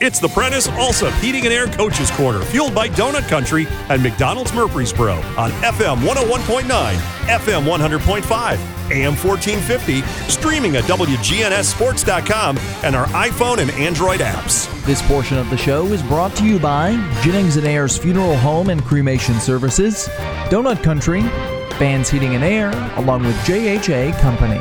It's the Prentice Allsup Heating and Air Coaches Corner, fueled by Donut Country and McDonald's Murfreesboro on FM 101.9, FM 100.5, AM 1450, streaming at WGNSSports.com and our iPhone and Android apps. This portion of the show is brought to you by Jennings and Ayers Funeral Home and Cremation Services, Donut Country, Fans Heating and Air, along with JHA Company.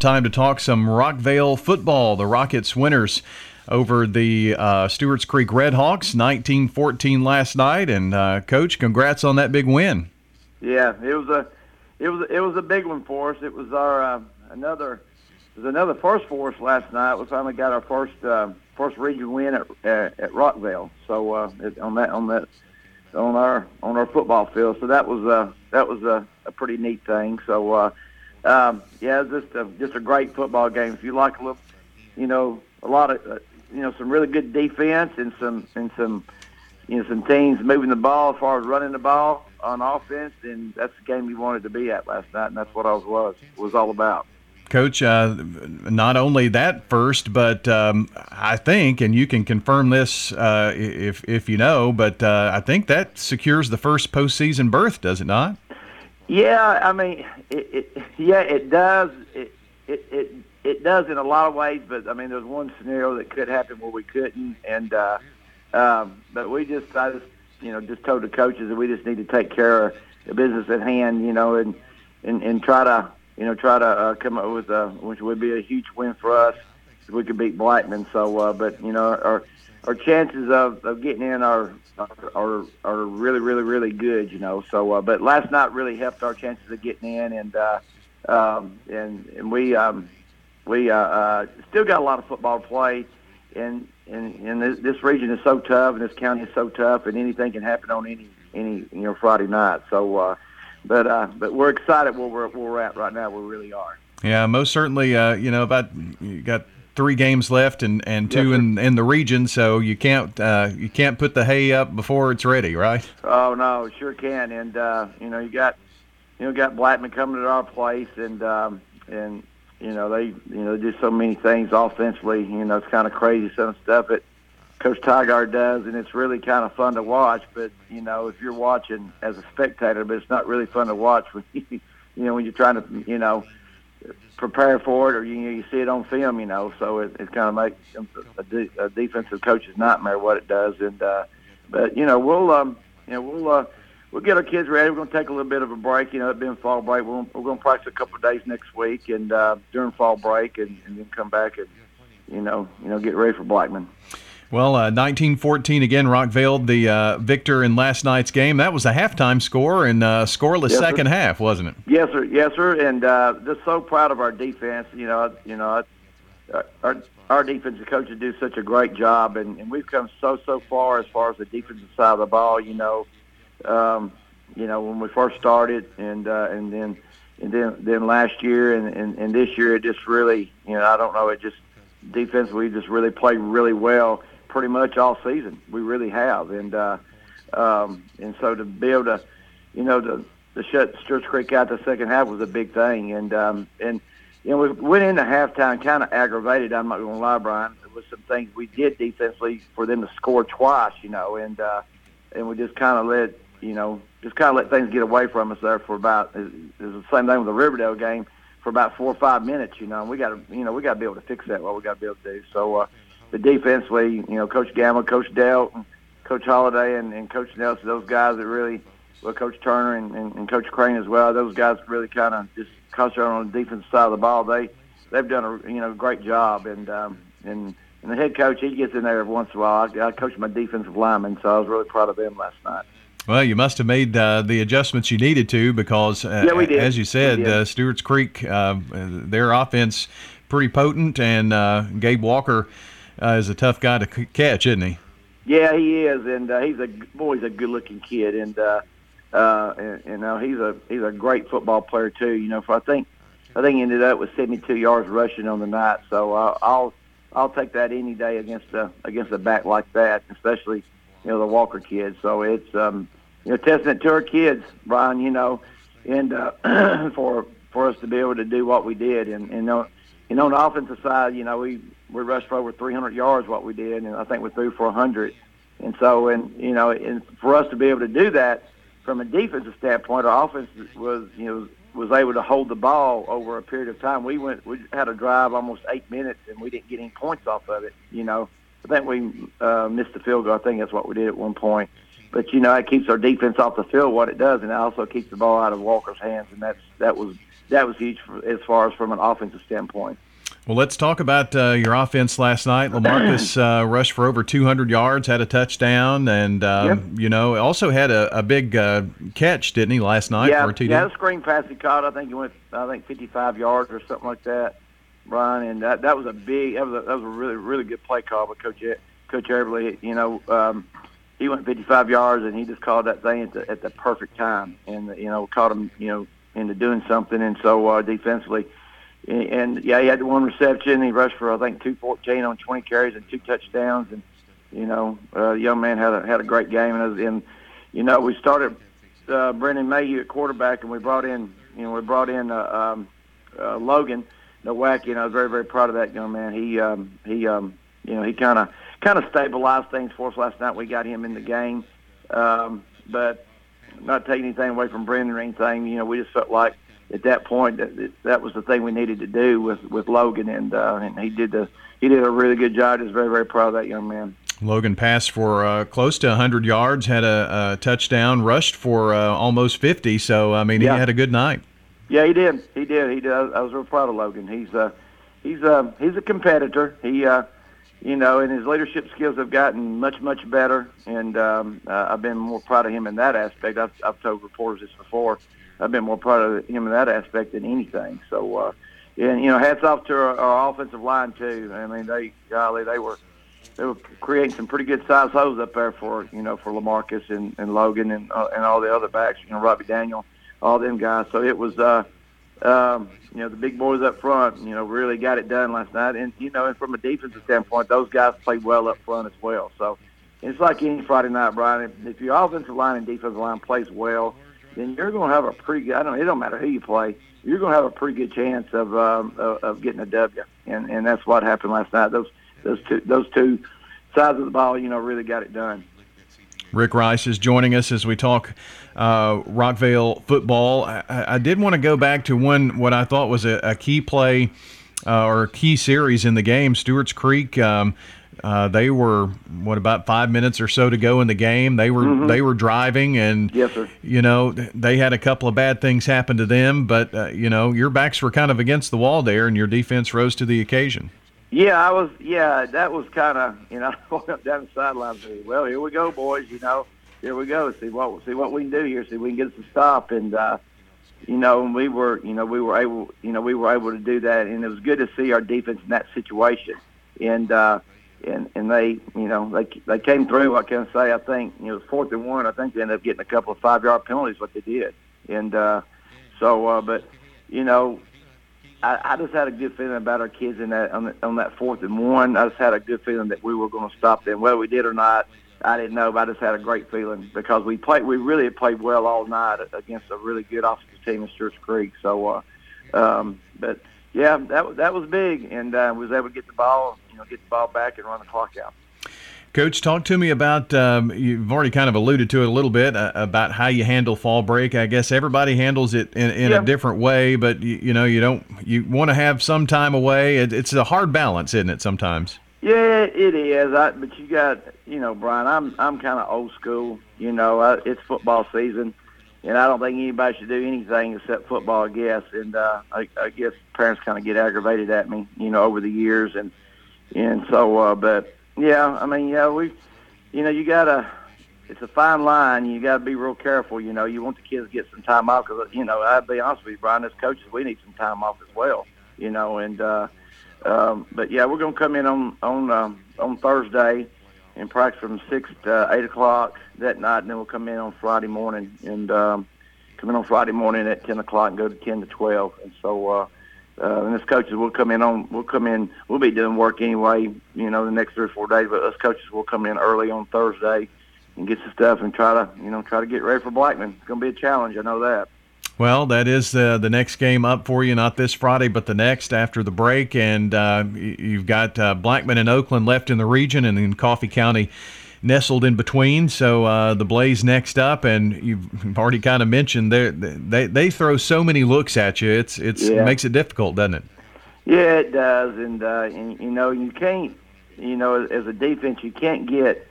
Time to talk some Rockvale football. The Rockets winners over the uh, Stewart's Creek Redhawks, 19-14 last night. And uh, coach, congrats on that big win. Yeah, it was a it was it was a big one for us. It was our uh, another it was another first for us last night. We finally got our first uh, first region win at uh, at Rockvale. So uh, it, on that on that on our on our football field. So that was uh, that was a, a pretty neat thing. So uh, um, yeah, just a, just a great football game. If you like a little, you know, a lot of uh, you know some really good defense and some and some you know some teams moving the ball as far as running the ball on offense, then that's the game you wanted to be at last night, and that's what I was was was all about. Coach, uh, not only that first, but um, I think, and you can confirm this uh, if if you know, but uh, I think that secures the first postseason berth, does it not? Yeah, I mean, it, it yeah, it does. It, it it it does in a lot of ways, but I mean, there's one scenario that could happen where we couldn't, and uh, um, but we just I just you know just told the coaches that we just need to take care of the business at hand, you know, and and and try to you know try to uh, come up with a which would be a huge win for us if we could beat Blackman. So, uh, but you know, our our chances of, of getting in are are are really really really good, you know. So, uh, but last night really helped our chances of getting in, and uh, um, and and we um, we uh, uh, still got a lot of football to play, and and and this, this region is so tough, and this county is so tough, and anything can happen on any any you know Friday night. So, uh, but uh, but we're excited where we're where we're at right now. We really are. Yeah, most certainly. Uh, you know, about you got three games left and, and two Yes, in, in the region, so you can't uh, you can't put the hay up before it's ready, right? Oh no, sure can. And uh, you know, you got you know got Blackman coming to our place, and um, and you know they you know do so many things offensively. You know, it's kind of crazy some stuff that Coach Tygart does, and it's really kind of fun to watch. But you know, if you're watching as a spectator, but it's not really fun to watch when you you know when you're trying to you know prepare for it, or you you see it on film, you know. So it, it kind of makes a, de- a defensive coach's nightmare what it does. And uh, but you know, we'll um, you know, we'll uh, we'll get our kids ready. We're going to take a little bit of a break. You know, it being fall break, we're, we're going to practice a couple of days next week, and uh, during fall break, and, and then come back and you know, you know, get ready for Blackman. Well, uh, 1914 again, Rockvale, the uh, victor in last night's game. That was a halftime score and uh, scoreless Yes, sir. second half, wasn't it? Yes, sir. Yes, sir. And uh, just so proud of our defense. You know, you know, our our, our defensive coaches do such a great job, and, and we've come so so far as far as the defensive side of the ball. You know, um, you know when we first started, and uh, and then and then then last year and, and and this year it just really, you know, I don't know, it just defensively just really played really well pretty much all season. We really have, and uh, um, and so to be able to, you know, to, to shut Stewart's Creek out the second half was a big thing, and um, and you know we went into halftime kind of aggravated. I'm not going to lie, Brian. Was some things we did defensively for them to score twice, you know, and uh, and we just kind of let you know just kind of let things get away from us there for about. It was the same thing with the Riverdale game for about four or five minutes, you know. And we got to you know we got to be able to fix that. What we got to be able to do. So. uh the defensively, you know, Coach Gamma, Coach Dell, and Coach Holiday, and, and Coach Nelson, those guys that really, well, Coach Turner and, and, and Coach Crane as well. Those guys really kind of just concentrate on the defensive side of the ball. They they've done a you know great job, and um, and and the head coach he gets in there every once in a while. I, I coach my defensive linemen, so I was really proud of them last night. Well, you must have made uh, the adjustments you needed to because, uh, Yeah, we did. as you said, uh, Stewart's Creek, uh, their offense pretty potent, and uh, Gabe Walker uh, is a tough guy to c- catch, isn't he? Yeah, he is, and uh, he's a boy. He's a good-looking kid, and uh, uh, and, you know he's a he's a great football player too. You know, for I think I think he ended up with 72 yards rushing on the night. So I'll I'll take that any day against a against a back like that, especially you know the Walker kid. So it's um you know, testing it to our kids, Brian. You know, and uh, for for us to be able to do what we did, and and you know, on the offensive side, you know, we we rushed for over 300 yards, what we did, and I think we threw for 100. And so, and you know, and for us to be able to do that from a defensive standpoint, our offense was, you know, was able to hold the ball over a period of time. We went, we had a drive almost eight minutes, and we didn't get any points off of it. You know, I think we uh, missed the field goal. I think that's what we did at one point. But you know, it keeps our defense off the field. What it does, and it also keeps the ball out of Walker's hands, and that's that was that was huge for, as far as from an offensive standpoint. Well, let's talk about uh, your offense last night. Lamarcus uh, rushed for over 200 yards, had a touchdown, and um, yep. you know also had a, a big uh, catch, didn't he, last night yeah, for a TD? Yeah, the screen pass he caught. I think he went, I think 55 yards or something like that, Brian. And that that was a big, that was a, that was a really really good play call by Coach Coach Everly. You know, um, he went 55 yards and he just called that thing at the at the perfect time, and you know caught him, you know, into doing something. And so uh, defensively and yeah, he had one reception. He rushed for I think 214 on 20 carries and two touchdowns. And you know, uh, young man had a had a great game. And, and you know, we started uh, Brendan Mayhew at quarterback, and we brought in you know we brought in uh, um, uh, Logan. You know, I was very very proud of that young man. He um, he um, you know he kind of kind of stabilized things for us last night. We got him in the game, um, but not taking anything away from Brendan or anything. You know, we just felt like at that point that that was the thing we needed to do with with Logan, and uh, and he did the he did a really good job. I was very very proud of that young man. Logan passed for uh, close to 100 yards, had a, a touchdown, rushed for uh, almost 50. So I mean, yeah. he had a good night. Yeah, he did. He did. He did. I was real proud of Logan. He's uh, he's uh, he's a competitor. He uh, you know, and his leadership skills have gotten much much better, and um, uh, I've been more proud of him in that aspect. I've, I've told reporters this before. I've been more proud of him in that aspect than anything. So, uh, and you know, hats off to our, our offensive line too. I mean, they golly, they were they were creating some pretty good size holes up there for you know for Lamarcus and, and Logan and uh, and all the other backs. You know, Robbie Daniel, all them guys. So it was. uh um, you know, the big boys up front, you know, really got it done last night. And, you know, and from a defensive standpoint, those guys played well up front as well. So it's like any Friday night, Brian. If, if your offensive line and defensive line plays well, then you're going to have a pretty good. I don't. It don't matter who you play. You're going to have a pretty good chance of um, of, of getting a W, and and that's what happened last night. Those those two those two sides of the ball, you know, really got it done. Rick Rice is joining us as we talk uh, Rockvale football. I, I, did want to go back to one what I thought was a, a key play uh, or a key series in the game. Stewart's Creek. Um, uh, they were what about five minutes or so to go in the game. They were mm-hmm. they were driving, and yes, sir. you know they had a couple of bad things happen to them. But uh, you know your backs were kind of against the wall there, and your defense rose to the occasion. Yeah, I was. Yeah, that was kind of you know up down the sideline and "Well, here we go, boys. You know, here we go. See what see what we can do here. See if we can get us to stop." And uh, you know, we were you know we were able you know we were able to do that, and it was good to see our defense in that situation. And uh, and and they you know they they came through. What can say? I think you know fourth and one. I think they ended up getting a couple of five yard penalties. What they did, and uh, so uh, but you know. I, I just had a good feeling about our kids in that on, the, on that fourth and one. I just had a good feeling that we were going to stop them. Whether we did or not, I didn't know, but I just had a great feeling because we played. We really played well all night against a really good offensive team in Stewart's Creek. So, uh, um, but yeah, that that was big, and uh, was able to get the ball know, get the ball back and run the clock out. Coach, talk to me about. Um, you've already kind of alluded to it a little bit uh, about how you handle fall break. I guess everybody handles it in, in yeah. a different way, but you, you, know you don't. You want to have some time away. It, it's a hard balance, isn't it? Sometimes. Yeah, it is. I, but you got, you know, Brian. I'm I'm kind of old school. You know, I, it's football season, and I don't think anybody should do anything except football. I guess, and uh, I, I guess parents kind of get aggravated at me, you know, over the years, and and so, uh, but yeah, I mean, yeah, we, you know, you gotta. It's a fine line. You got to be real careful. You know, you want the kids to get some time off because, you know, I'd be honest with you, Brian. As coaches, we need some time off as well. You know, and uh, um, but yeah, we're gonna come in on on um, on Thursday and practice from six to eight o'clock that night, and then we'll come in on Friday morning and um, come in on Friday morning at ten o'clock and go to ten to twelve. And so, uh, uh, and as coaches, we'll come in on, we'll come in, we'll be doing work anyway, you know, the next three or four days. But us coaches will come in early on Thursday and get some stuff and try to you know try to get ready for Blackman. It's going to be a challenge. I know that. Well, that is uh, the next game up for you, not this Friday, but the next after the break. And uh, you've got uh, Blackman and Oakland left in the region, and then Coffee County nestled in between. So uh, the Blaze next up, and you've already kind of mentioned they they they throw so many looks at you. It's it's yeah. it makes it difficult, doesn't it? Yeah, it does, and, uh, and you know you can't, you know, as a defense, you can't get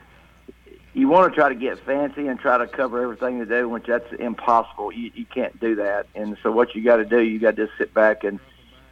you want to try to get fancy and try to cover everything to do, which that's impossible. You, you can't do that. And so what you got to do, you got to just sit back and,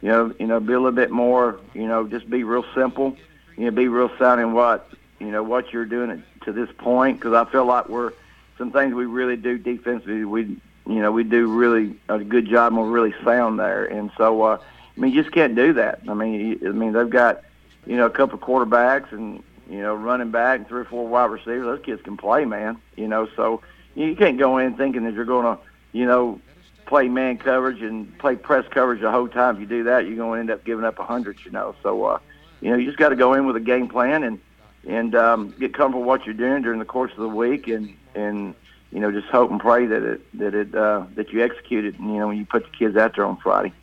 you know, you know, be a little bit more, you know, just be real simple. You know, be real sound in what, you know, what you're doing to this point. Because I feel like we're some things we really do defensively. We, you know, we do really a good job and we're really sound there. And so, uh, I mean, you just can't do that. I mean, I mean, they've got, you know, a couple of quarterbacks and you know, running back and three or four wide receivers. Those kids can play, man. You know, so you can't go in thinking that you're going to, you know, play man coverage and play press coverage the whole time. If you do that, you're going to end up giving up a hundred. You know, so uh, you know, you just got to go in with a game plan and and um, get comfortable with what you're doing during the course of the week and and you know just hope and pray that it that it uh, that you execute it. And, You know, when you put the kids out there on Friday.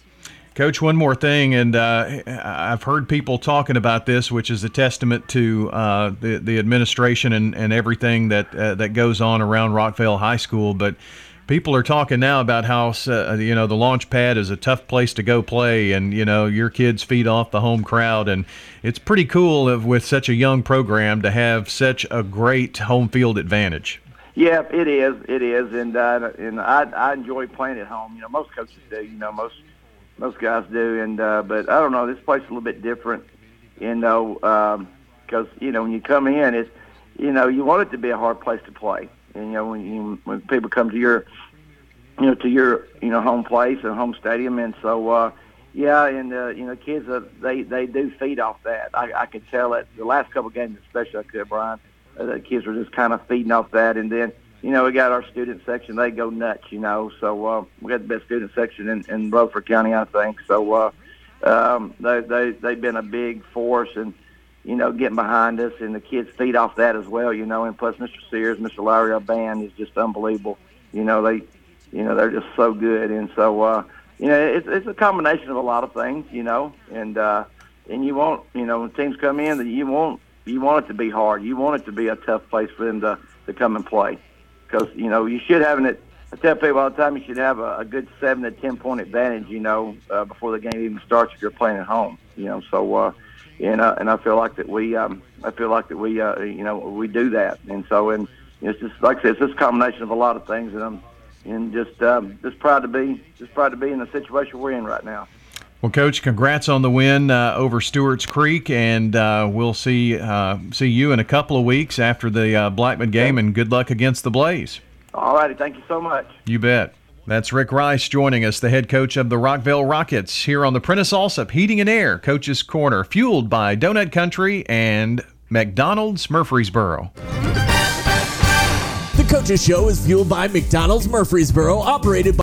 Coach, one more thing, and uh, I've heard people talking about this, which is a testament to uh, the the administration and, and everything that uh, that goes on around Rockvale High School. But people are talking now about how uh, you know the launch pad is a tough place to go play, and you know your kids feed off the home crowd, and it's pretty cool with such a young program to have such a great home field advantage. Yeah, it is. It is, and uh, and I I enjoy playing at home. You know, most coaches do. You know, most most guys do. And uh, but I don't know, this place is a little bit different, you know, because um, you know when you come in, it's you know you want it to be a hard place to play. And you know when you when people come to your you know to your you know home place and home stadium, and so. uh yeah, and uh, you know, kids uh, they they do feed off that. I, I could tell it the last couple of games, especially I could, Brian. Uh, the kids were just kind of feeding off that, and then you know, we got our student section. They go nuts, you know. So uh, we got the best student section in, in Rutherford County, I think. So uh, um, they they they've been a big force and you know getting behind us, and the kids feed off that as well, you know. And plus, Mr. Sears, Mr. Lowry, our band is just unbelievable. You know, they you know they're just so good, and so uh, you know it's it's a combination of a lot of things, you know, and uh, and you want you know when teams come in that you want you want it to be hard, you want it to be a tough place for them to to come and play because you know you should have an. I tell people all the time you should have a, a good seven to ten point advantage. You know, uh, before the game even starts if you're playing at home. You know, so uh, and uh, and I feel like that we um, I feel like that we uh, you know we do that, and so and it's just like I said, it's just a combination of a lot of things, and I'm and just um, just proud to be just proud to be in the situation we're in right now. Well, Coach, congrats on the win uh, over Stewart's Creek, and uh, we'll see uh, see you in a couple of weeks after the uh, Blackman game, and good luck against the Blaze. All righty, thank you so much. You bet. That's Rick Rice joining us, the head coach of the Rockvale Rockets, here on the Prentice Allsup Heating and Air Coach's Corner, fueled by Donut Country and McDonald's Murfreesboro. The Coaches Show is fueled by McDonald's Murfreesboro, operated by